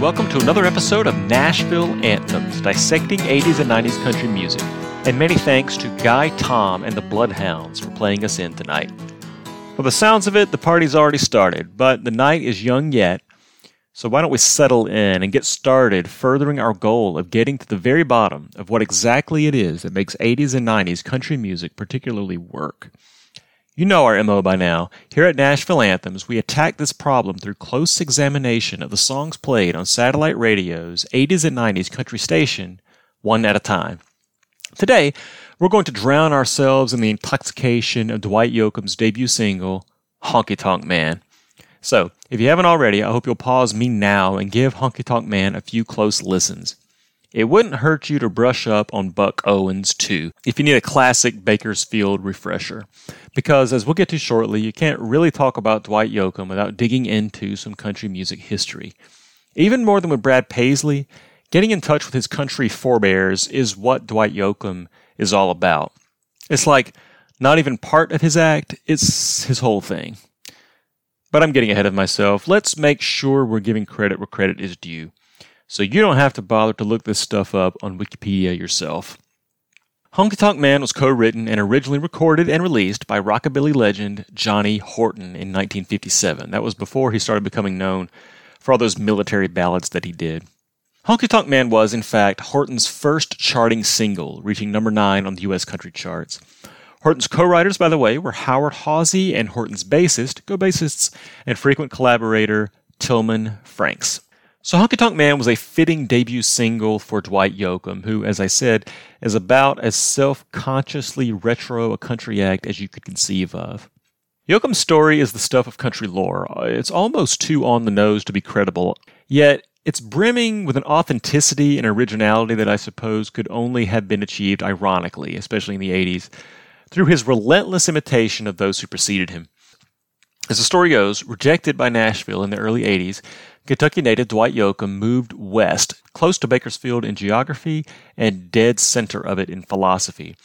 welcome to another episode of Nashville Anthems, dissecting 80s and 90s country music. And many thanks to Guy Tom and the Bloodhounds for playing us in tonight. For the sounds of it, the party's already started, but the night is young yet, so why don't we settle in and get started furthering our goal of getting to the very bottom of what exactly it is that makes 80s and 90s country music particularly work. You know our MO by now. Here at Nashville Anthems, we attack this problem through close examination of the songs played on satellite radio's 80s and 90s country station, one at a time. Today, we're going to drown ourselves in the intoxication of Dwight Yoakam's debut single, Honky Tonk Man. So, if you haven't already, I hope you'll pause me now and give Honky Tonk Man a few close listens. It wouldn't hurt you to brush up on Buck Owens too, if you need a classic Bakersfield refresher. Because, as we'll get to shortly, you can't really talk about Dwight Yoakam without digging into some country music history. Even more than with Brad Paisley, getting in touch with his country forebears is what Dwight Yoakam is all about. It's like not even part of his act, it's his whole thing. But I'm getting ahead of myself. Let's make sure we're giving credit where credit is due so you don't have to bother to look this stuff up on Wikipedia yourself. Honky Tonk Man was co written and originally recorded and released by rockabilly legend Johnny Horton in 1957. That was before he started becoming known for all those military ballads that he did. Honky Tonk Man was, in fact, Horton's first charting single, reaching number 9 on the U.S. country charts. Horton's co writers, by the way, were Howard Hausey and Horton's bassist, go bassists, and frequent collaborator Tillman Franks. So Honky Tonk Man was a fitting debut single for Dwight Yoakam, who, as I said, is about as self-consciously retro a country act as you could conceive of. Yoakam's story is the stuff of country lore. It's almost too on the nose to be credible, yet it's brimming with an authenticity and originality that I suppose could only have been achieved ironically, especially in the 80s, through his relentless imitation of those who preceded him. As the story goes, rejected by Nashville in the early 80s, Kentucky native Dwight Yoakam moved west, close to Bakersfield in geography and dead center of it in philosophy.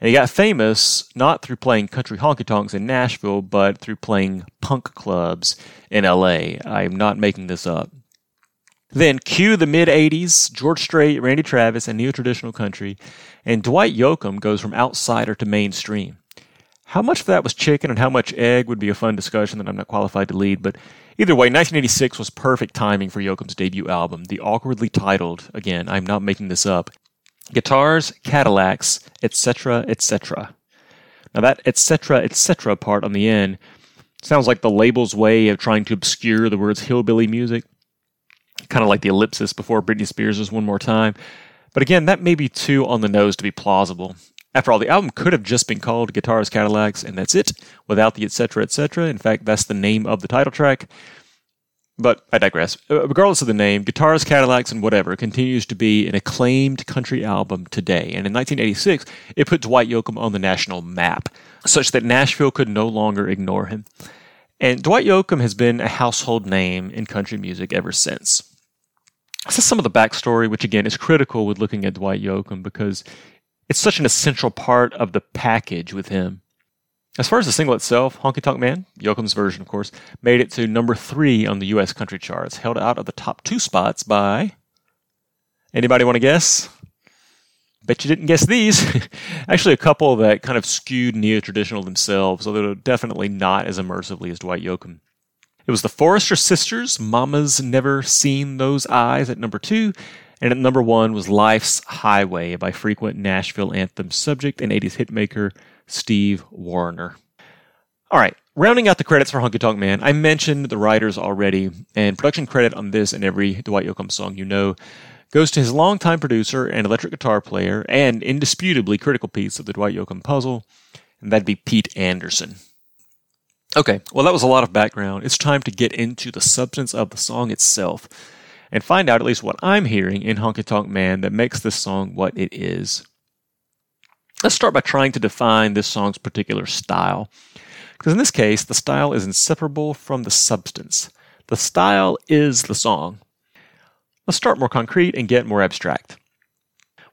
And he got famous not through playing country honky tonks in Nashville, but through playing punk clubs in LA. I'm not making this up. Then cue the mid 80s, George Strait, Randy Travis, and neo traditional country, and Dwight Yoakam goes from outsider to mainstream. How much of that was chicken and how much egg would be a fun discussion that I'm not qualified to lead, but either way, 1986 was perfect timing for Yoakam's debut album, the awkwardly titled, again, I'm not making this up, Guitars, Cadillacs, etc., etc. Now that etc., etc. part on the end sounds like the label's way of trying to obscure the words hillbilly music, kind of like the ellipsis before Britney Spears' One More Time. But again, that may be too on the nose to be plausible. After all, the album could have just been called Guitars, Cadillacs, and that's it, without the etc., etc. In fact, that's the name of the title track. But I digress. Uh, regardless of the name, Guitars, Cadillacs, and whatever continues to be an acclaimed country album today. And in 1986, it put Dwight Yoakam on the national map, such that Nashville could no longer ignore him. And Dwight Yoakam has been a household name in country music ever since. This is some of the backstory, which again is critical with looking at Dwight Yoakam because it's such an essential part of the package with him. As far as the single itself, Honky Tonk Man, Yoakam's version, of course, made it to number three on the U.S. country charts, held out of the top two spots by. Anybody want to guess? Bet you didn't guess these. Actually, a couple that kind of skewed neo traditional themselves, although definitely not as immersively as Dwight Yoakam. It was the Forester Sisters, Mama's Never Seen Those Eyes at number two, and at number one was Life's Highway by frequent Nashville anthem subject and 80s hitmaker Steve Wariner. All right, rounding out the credits for Honky Tonk Man, I mentioned the writers already, and production credit on this and every Dwight Yoakam song you know goes to his longtime producer and electric guitar player, and indisputably critical piece of the Dwight Yoakam puzzle, and that'd be Pete Anderson. Okay, well, that was a lot of background. It's time to get into the substance of the song itself and find out at least what I'm hearing in Honky Tonk Man that makes this song what it is. Let's start by trying to define this song's particular style. Because in this case, the style is inseparable from the substance. The style is the song. Let's start more concrete and get more abstract.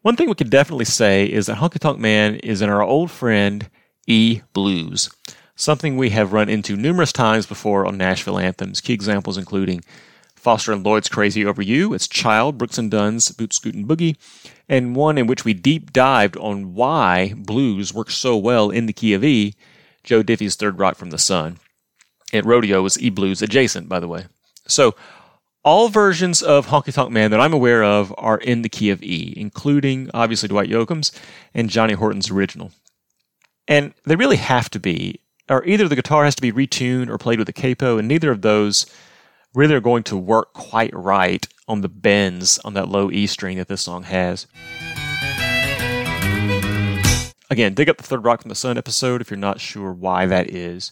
One thing we can definitely say is that Honky Tonk Man is in our old friend E blues, something we have run into numerous times before on Nashville anthems, key examples including Foster and Lloyd's Crazy Over You. It's Child, Brooks and Dunn's Boot Scootin' Boogie, and one in which we deep dived on why blues works so well in the key of E, Joe Diffie's Third Rock from the Sun. And Rodeo was E blues adjacent, by the way. So, all versions of Honky Tonk Man that I'm aware of are in the key of E, including obviously Dwight Yoakam's and Johnny Horton's original. And they really have to be, or either the guitar has to be retuned or played with a capo, and neither of those really are going to work quite right on the bends on that low E string that this song has. Again, dig up the Third Rock from the Sun episode if you're not sure why that is.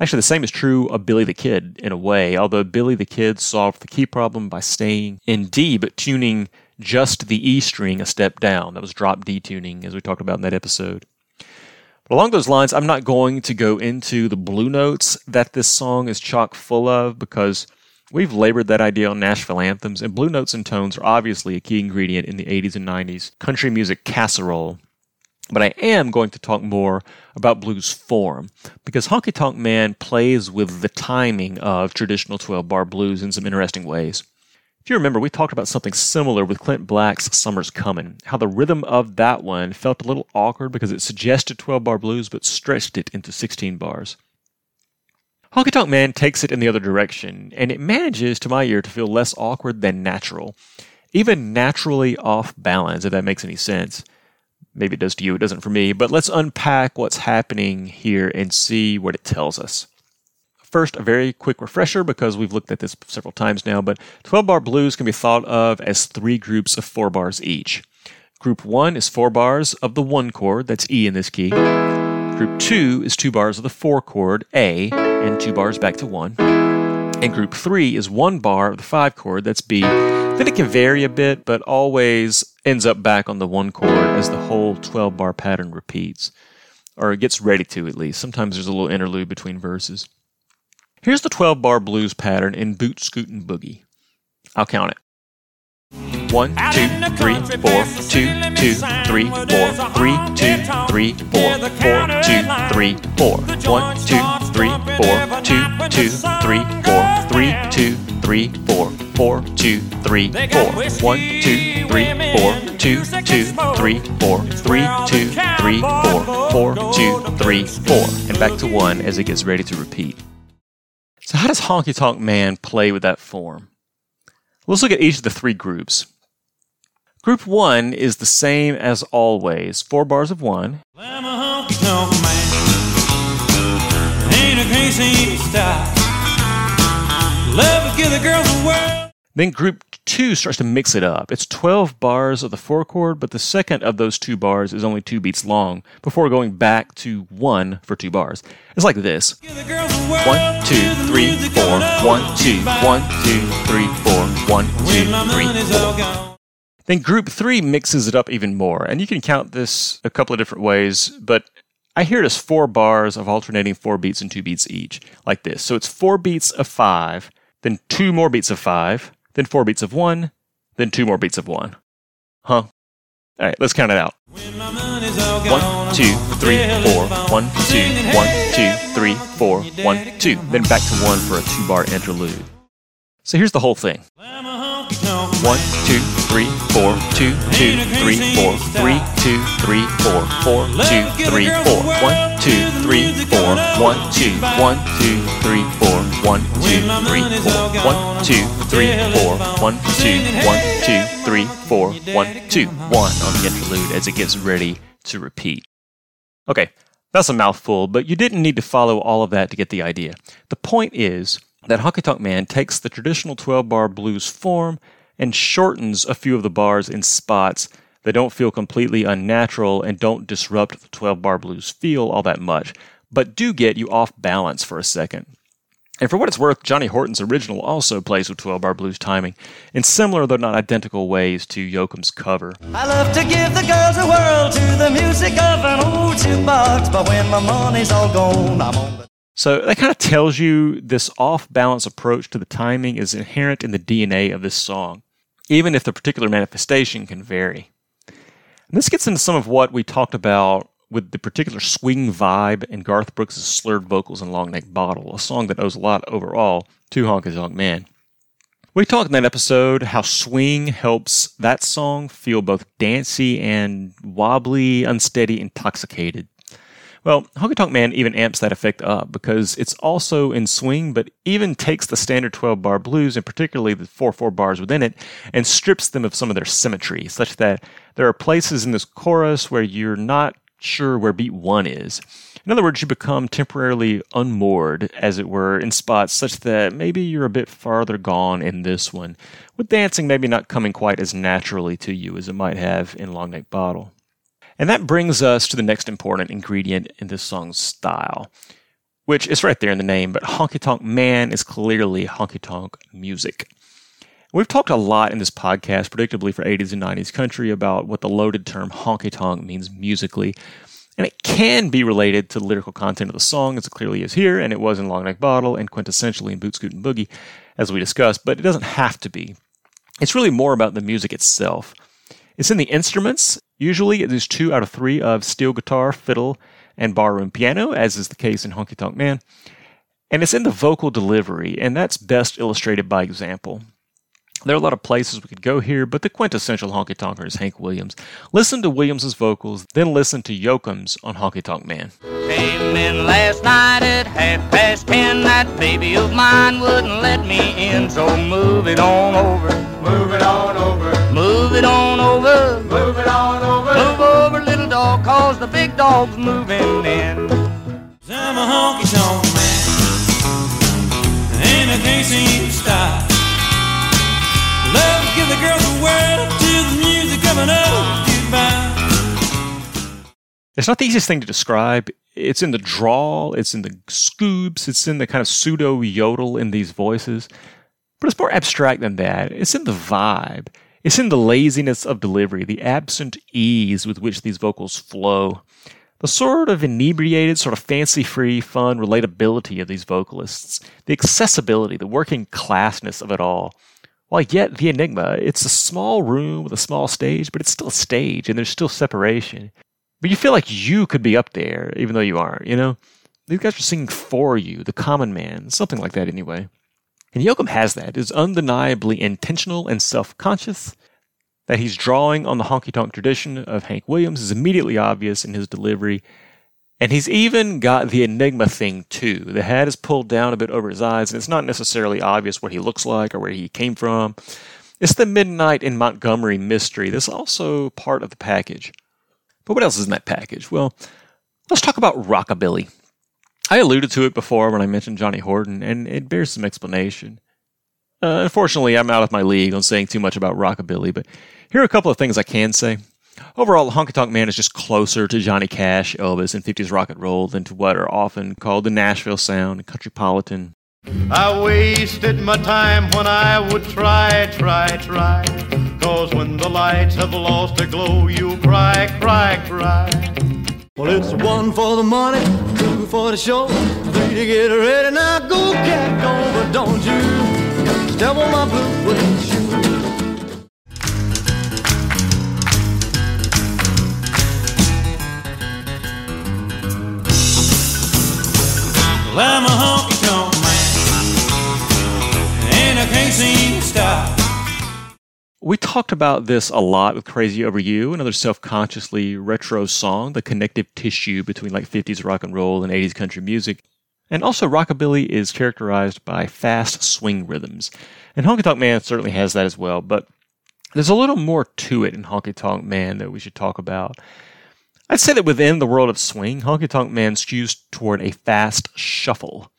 Actually, the same is true of Billy the Kid in a way, although Billy the Kid solved the key problem by staying in D but tuning just the E string a step down. That was drop D tuning, as we talked about in that episode. But along those lines, I'm not going to go into the blue notes that this song is chock full of because we've labored that idea on Nashville anthems, and blue notes and tones are obviously a key ingredient in the 80s and 90s country music casserole. But I am going to talk more about blues form because Honky Tonk Man plays with the timing of traditional 12 bar blues in some interesting ways. If you remember, we talked about something similar with Clint Black's Summer's Coming, how the rhythm of that one felt a little awkward because it suggested 12 bar blues but stretched it into 16 bars. Honky Tonk Man takes it in the other direction, and it manages, to my ear, to feel less awkward than natural. Even naturally off balance, if that makes any sense. Maybe it does to you, it doesn't for me, but let's unpack what's happening here and see what it tells us. First, a very quick refresher because we've looked at this several times now, but 12 bar blues can be thought of as three groups of four bars each. Group 1 is four bars of the 1 chord, that's E in this key. Group 2 is two bars of the 4 chord, A, and two bars back to 1. And group 3 is one bar of the 5 chord, that's B. Then it can vary a bit, but always ends up back on the 1 chord as the whole 12 bar pattern repeats. Or it gets ready to, at least. Sometimes there's a little interlude between verses. Here's the 12 bar blues pattern in Boot Scootin' Boogie. I'll count it. One, two, three, four, two, two, three, four, three, two, three, four, four, two, three, four. One, two, three, four, two, two, three, four, three, two, three, four, four, two, three, four. One, two, three, four, two, two, three, four, three, two, three, four, four, two, three, four. And back to one as it gets ready to repeat. So how does Honky Tonk Man play with that form? Let's look at each of the three groups. Group 1 is the same as always, four bars of 1. Then group 2 starts to mix it up. It's 12 bars of the 4 chord, but the second of those two bars is only two beats long before going back to 1 for two bars. It's like this 1, 2, 3, 4, 1, 2, 1, 2, 3, 4, 1, 2, 3, 4. Then group three mixes it up even more. And you can count this a couple of different ways, but I hear it as four bars of alternating four beats and two beats each, like this. So it's four beats of five, then two more beats of five, then four beats of one, then two more beats of one. Huh? All right, let's count it out. One, two, three, four. One, two, one, two, three, four. One, two. Then back to one for a two bar interlude. So here's the whole thing. One, two, three, four, two, two, three, four, three, two, three, four, four, two, three, four, one, two, three, four, one, two, one, two, three, four, one, two, three, four, one, two, three, four, one, two, one, two, three, four, one, two, one on the interlude as it gets ready to repeat. Okay, that's a mouthful, but you didn't need to follow all of that to get the idea. The point is that Honky Tonk Man takes the traditional 12 bar blues form and shortens a few of the bars in spots that don't feel completely unnatural and don't disrupt the 12 bar blues feel all that much, but do get you off balance for a second. And for what it's worth, Johnny Horton's original also plays with 12 bar blues timing in similar though not identical ways to Yoakam's cover. I love to give the girls a whirl to the music of an old jukebox, but when my money's all gone, I'm on the so that kind of tells you this off balance approach to the timing is inherent in the DNA of this song, even if the particular manifestation can vary. And this gets into some of what we talked about with the particular swing vibe and Garth Brooks' slurred vocals and Long Neck Bottle, a song that owes a lot overall to Honky Tonk Man. We talked in that episode how swing helps that song feel both dancey and wobbly, unsteady, intoxicated. Well, Honky Tonk Man even amps that effect up because it's also in swing, but even takes the standard 12 bar blues, and particularly the 4 4 bars within it, and strips them of some of their symmetry, such that there are places in this chorus where you're not sure where beat one is. In other words, you become temporarily unmoored, as it were, in spots such that maybe you're a bit farther gone in this one, with dancing maybe not coming quite as naturally to you as it might have in Long Neck Bottle. And that brings us to the next important ingredient in this song's style, which is right there in the name, but Honky Tonk Man is clearly honky tonk music. We've talked a lot in this podcast, predictably for 80s and 90s country, about what the loaded term honky tonk means musically. And it can be related to the lyrical content of the song, as it clearly is here, and it was in Long Neck Bottle and quintessentially in Boot Scootin' Boogie, as we discussed, but it doesn't have to be. It's really more about the music itself. It's in the instruments. Usually it is two out of three of steel guitar, fiddle, and barroom piano, as is the case in Honky Tonk Man. And it's in the vocal delivery, and that's best illustrated by example. There are a lot of places we could go here, but the quintessential honky tonker is Hank Williams. Listen to Williams's vocals, then listen to Yoakam's on Honky Tonk Man. Came in last night at half past ten. That baby of mine wouldn't let me in, so move it on over. Move it on over. Move it on over. Move it on over. Move over, little dog, cause the big dog's moving in. I'm a honky tonk man, and I can't seem to stop. It's not the easiest thing to describe. It's in the drawl, it's in the scoops, it's in the kind of pseudo yodel in these voices. But it's more abstract than that. It's in the vibe. It's in the laziness of delivery, the absent ease with which these vocals flow, the sort of inebriated, sort of fancy free, fun relatability of these vocalists, the accessibility, the working classness of it all. While yet the enigma, it's a small room with a small stage, but it's still a stage and there's still separation. But you feel like you could be up there, even though you aren't, you know? These guys are singing for you, the common man, something like that anyway. And Yoakam has that. It's undeniably intentional and self conscious. That he's drawing on the honky tonk tradition of Hank Williams is immediately obvious in his delivery. And he's even got the Enigma thing too. The hat is pulled down a bit over his eyes, and it's not necessarily obvious what he looks like or where he came from. It's the Midnight in Montgomery mystery that's also part of the package. But what else is in that package? Well, let's talk about rockabilly. I alluded to it before when I mentioned Johnny Horton, and it bears some explanation. Uh, unfortunately, I'm out of my league on saying too much about rockabilly, but here are a couple of things I can say. Overall, Honky Tonk Man is just closer to Johnny Cash, Elvis, and 50s rock and roll than to what are often called the Nashville sound, and countrypolitan. I wasted my time when I would try, try, try. Cause when the lights have lost their glow, you'll cry, cry, cry. Well, it's one for the money, two for the show, three to get ready. Now go, talked about this a lot with Crazy Over You, another self consciously retro song, the connective tissue between like 50s rock and roll and 80s country music. And also, rockabilly is characterized by fast swing rhythms. And Honky Tonk Man certainly has that as well, but there's a little more to it in Honky Tonk Man that we should talk about. I'd say that within the world of swing, Honky Tonk Man skews toward a fast shuffle.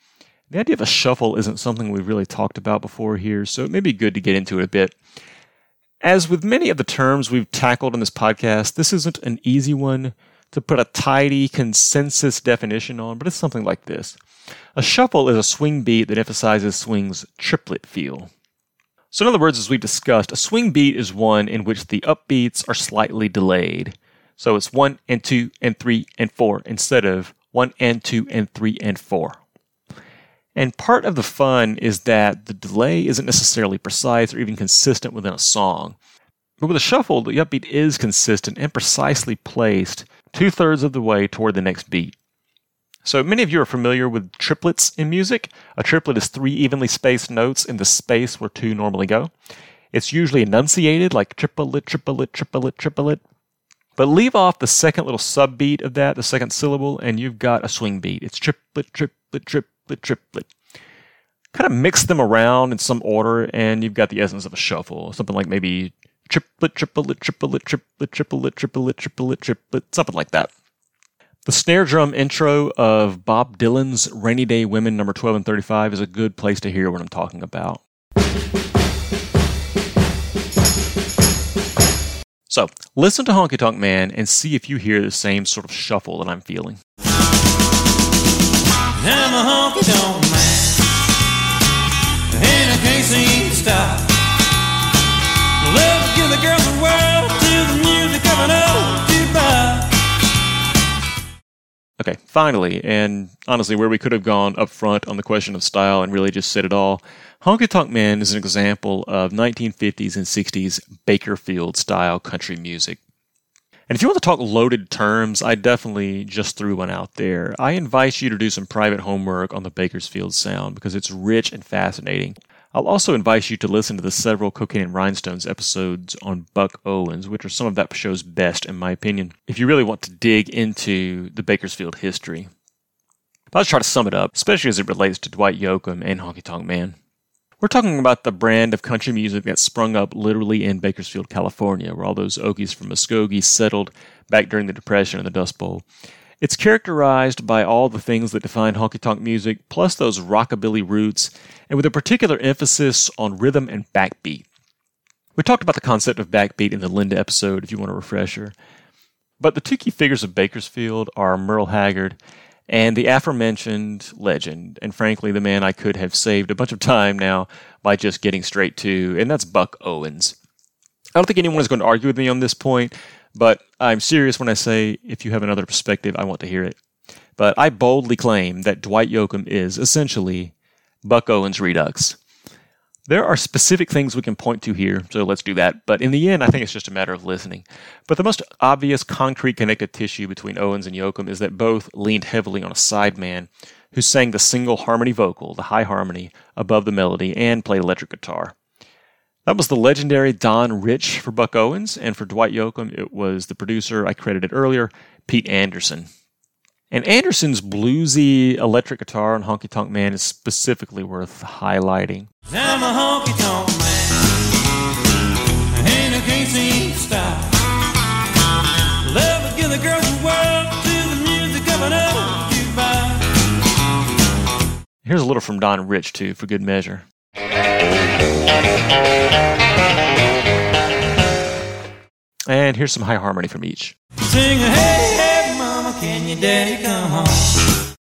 The idea of a shuffle isn't something we've really talked about before here, so it may be good to get into it a bit. As with many of the terms we've tackled in this podcast, this isn't an easy one to put a tidy consensus definition on, but it's something like this. A shuffle is a swing beat that emphasizes swing's triplet feel. So, in other words, as we've discussed, a swing beat is one in which the upbeats are slightly delayed. So it's one and two and three and four instead of one and two and three and four. And part of the fun is that the delay isn't necessarily precise or even consistent within a song. But with a shuffle, the upbeat is consistent and precisely placed two thirds of the way toward the next beat. So many of you are familiar with triplets in music. A triplet is three evenly spaced notes in the space where two normally go. It's usually enunciated like triplet, triplet, triplet, triplet. But leave off the second little subbeat of that, the second syllable, and you've got a swing beat. It's triplet, triplet, triplet, triplet. Kind of mix them around in some order, and you've got the essence of a shuffle. Something like maybe triplet, triplet, triplet, triplet, triplet, triplet, triplet, triplet, triplet, triplet, something like that. The snare drum intro of Bob Dylan's Rainy Day Women number 12 and 35 is a good place to hear what I'm talking about. So, listen to Honky Tonk Man and see if you hear the same sort of shuffle that I'm feeling. I'm a honky tonk man, and I can't seem to stop. Love to give the girls a whirl to the music of an old. Okay, finally, and honestly, where we could have gone up front on the question of style and really just said it all, Honky Tonk Man is an example of 1950s and 60s Bakersfield style country music. And if you want to talk loaded terms, I definitely just threw one out there. I invite you to do some private homework on the Bakersfield sound because it's rich and fascinating. I'll also invite you to listen to the several Cocaine and Rhinestones episodes on Buck Owens, which are some of that show's best, in my opinion, if you really want to dig into the Bakersfield history. But I'll try to sum it up, especially as it relates to Dwight Yoakam and Honky Tonk Man. We're talking about the brand of country music that sprung up literally in Bakersfield, California, where all those Okies from Muskogee settled back during the Depression and the Dust Bowl. It's characterized by all the things that define honky tonk music, plus those rockabilly roots, and with a particular emphasis on rhythm and backbeat. We talked about the concept of backbeat in the Linda episode, if you want a refresher. But the two key figures of Bakersfield are Merle Haggard and the aforementioned legend, and frankly, the man I could have saved a bunch of time now by just getting straight to, and that's Buck Owens. I don't think anyone is going to argue with me on this point, but I'm serious when I say if you have another perspective, I want to hear it. But I boldly claim that Dwight Yoakam is essentially Buck Owens Redux. There are specific things we can point to here, so let's do that. But in the end, I think it's just a matter of listening. But the most obvious concrete connective tissue between Owens and Yoakam is that both leaned heavily on a sideman who sang the single harmony vocal, the high harmony, above the melody and played electric guitar. That was the legendary Don Rich for Buck Owens, and for Dwight Yoakam, it was the producer I credited earlier, Pete Anderson. And Anderson's bluesy electric guitar on Honky Tonk Man is specifically worth highlighting. I'm a honky tonk man, and I can't seem to stop. Love give the girls a whirl to the music of an old. Here's a little from Don Rich, too, for good measure. And here's some high harmony from each. Sing hey, hey, can your daddy come home?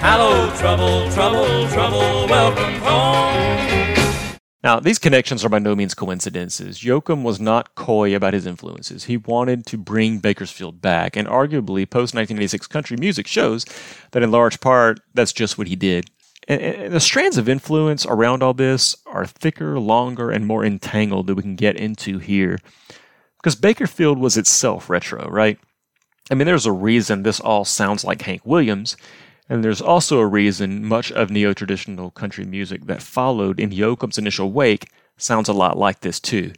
Hello, trouble, trouble, trouble, welcome home. Now, these connections are by no means coincidences. Yoakam was not coy about his influences. He wanted to bring Bakersfield back, and arguably, post 1986 country music shows that in large part, that's just what he did. And, the strands of influence around all this are thicker, longer, and more entangled than we can get into here. Because Bakersfield was itself retro, right? I mean, there's a reason this all sounds like Hank Williams, and there's also a reason much of neo traditional country music that followed in Yoakam's initial wake sounds a lot like this, too.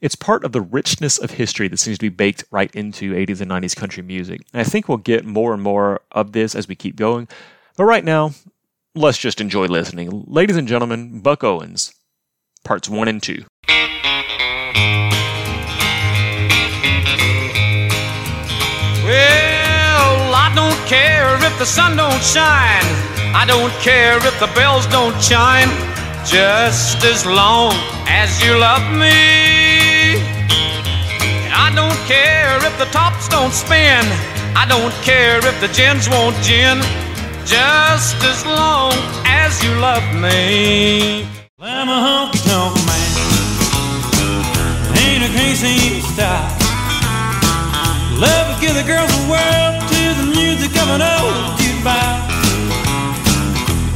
It's part of the richness of history that seems to be baked right into 80s and 90s country music. And I think we'll get more and more of this as we keep going. But right now, let's just enjoy listening. Ladies and gentlemen, Buck Owens, parts one and two. Care if the sun don't shine. I don't care if the bells don't chime. Just as long as you love me. And I don't care if the tops don't spin. I don't care if the gins won't gin. Just as long as you love me. I'm a honky tonk man, can't seem to stop. Love to give the girls a the old jukebox.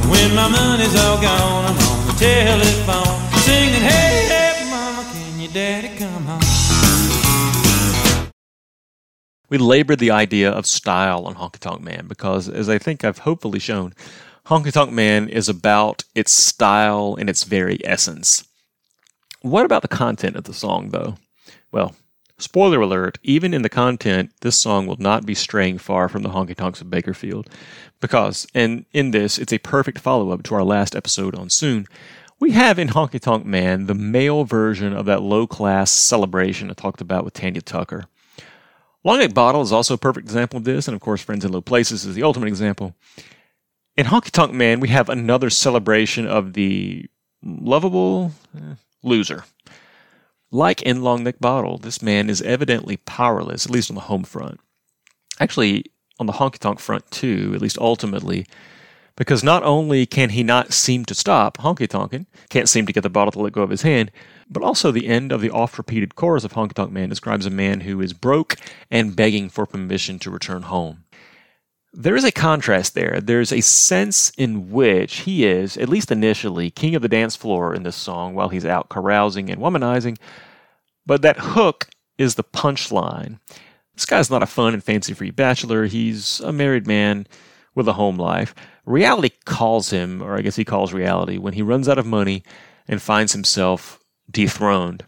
When my money's all gone, I'm on the telephone singing, Hey, hey, mama, can your daddy come home? We labored the idea of style on Honky Tonk Man because, as I think I've hopefully shown, Honky Tonk Man is about its style in its very essence. What about the content of the song, though? Well, spoiler alert, even in the content, this song will not be straying far from the honky tonks of Bakersfield. Because, and in this, it's a perfect follow up to our last episode on Soon. We have in Honky Tonk Man the male version of that low class celebration I talked about with Tanya Tucker. Long Neck Bottle is also a perfect example of this, and of course, Friends in Low Places is the ultimate example. In Honky Tonk Man, we have another celebration of the lovable eh, loser. Like in Long Neck Bottle, this man is evidently powerless, at least on the home front. Actually, on the honky tonk front too, at least ultimately, because not only can he not seem to stop honky tonking, can't seem to get the bottle to let go of his hand, but also the end of the oft repeated chorus of Honky Tonk Man describes a man who is broke and begging for permission to return home. There is a contrast there. There's a sense in which he is, at least initially, king of the dance floor in this song while he's out carousing and womanizing, but that hook is the punchline. This guy's not a fun and fancy free bachelor. He's a married man with a home life. Reality calls him, or I guess he calls reality, when he runs out of money and finds himself dethroned.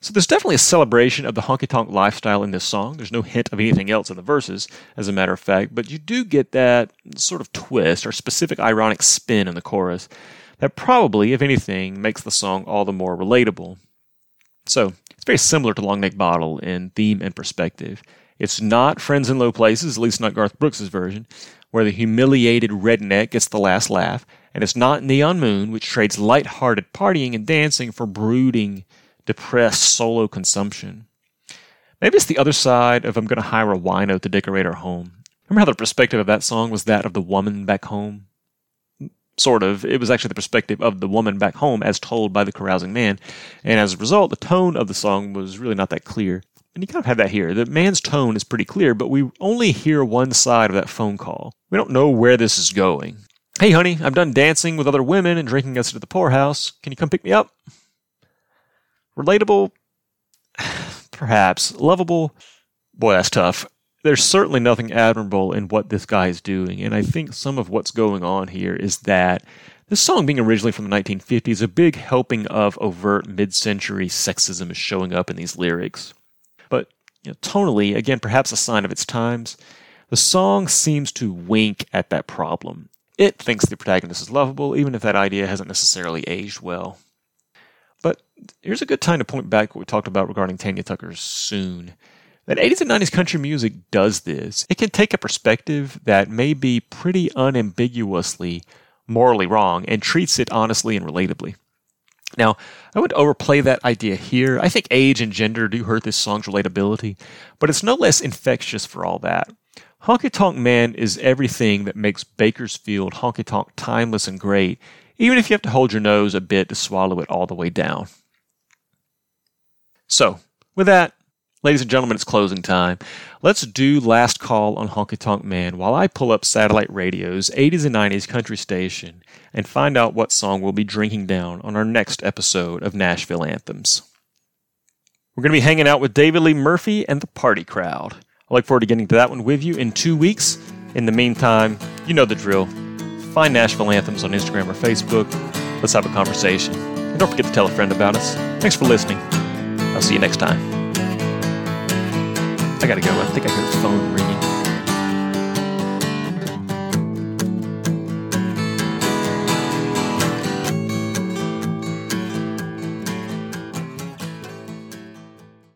So there's definitely a celebration of the honky tonk lifestyle in this song. There's no hint of anything else in the verses, as a matter of fact, but you do get that sort of twist or specific ironic spin in the chorus that probably, if anything, makes the song all the more relatable. So it's very similar to Long Neck Bottle in theme and perspective. It's not Friends in Low Places, at least not Garth Brooks' version, where the humiliated redneck gets the last laugh, and it's not Neon Moon, which trades light-hearted partying and dancing for brooding, depressed solo consumption. Maybe it's the other side of I'm going to hire a wino to decorate our home. Remember how the perspective of that song was that of the woman back home? Sort of. It was actually the perspective of the woman back home as told by the carousing man. And as a result, the tone of the song was really not that clear. And you kind of have that here. The man's tone is pretty clear, but we only hear one side of that phone call. We don't know where this is going. Hey, honey, I'm done dancing with other women and drinking us to the poorhouse. Can you come pick me up? Relatable? Perhaps. Lovable? Boy, that's tough. There's certainly nothing admirable in what this guy is doing, and I think some of what's going on here is that this song, being originally from the 1950s, a big helping of overt mid century sexism is showing up in these lyrics. But you know, tonally, again, perhaps a sign of its times, the song seems to wink at that problem. It thinks the protagonist is lovable, even if that idea hasn't necessarily aged well. But here's a good time to point back what we talked about regarding Tanya Tucker's Soon. That 80s and 90s country music does this. It can take a perspective that may be pretty unambiguously morally wrong and treats it honestly and relatably. Now, I would overplay that idea here. I think age and gender do hurt this song's relatability, but it's no less infectious for all that. Honky Tonk Man is everything that makes Bakersfield honky tonk timeless and great, even if you have to hold your nose a bit to swallow it all the way down. So, with that, ladies and gentlemen, it's closing time. Let's do last call on Honky Tonk Man while I pull up satellite radio's 80s and 90s country station and find out what song we'll be drinking down on our next episode of Nashville Anthems. We're going to be hanging out with David Lee Murphy and the Party Crowd. I look forward to getting to that one with you in two weeks. In the meantime, you know the drill. Find Nashville Anthems on Instagram or Facebook. Let's have a conversation. And don't forget to tell a friend about us. Thanks for listening. I'll see you next time. I gotta go. I think I hear the phone ringing.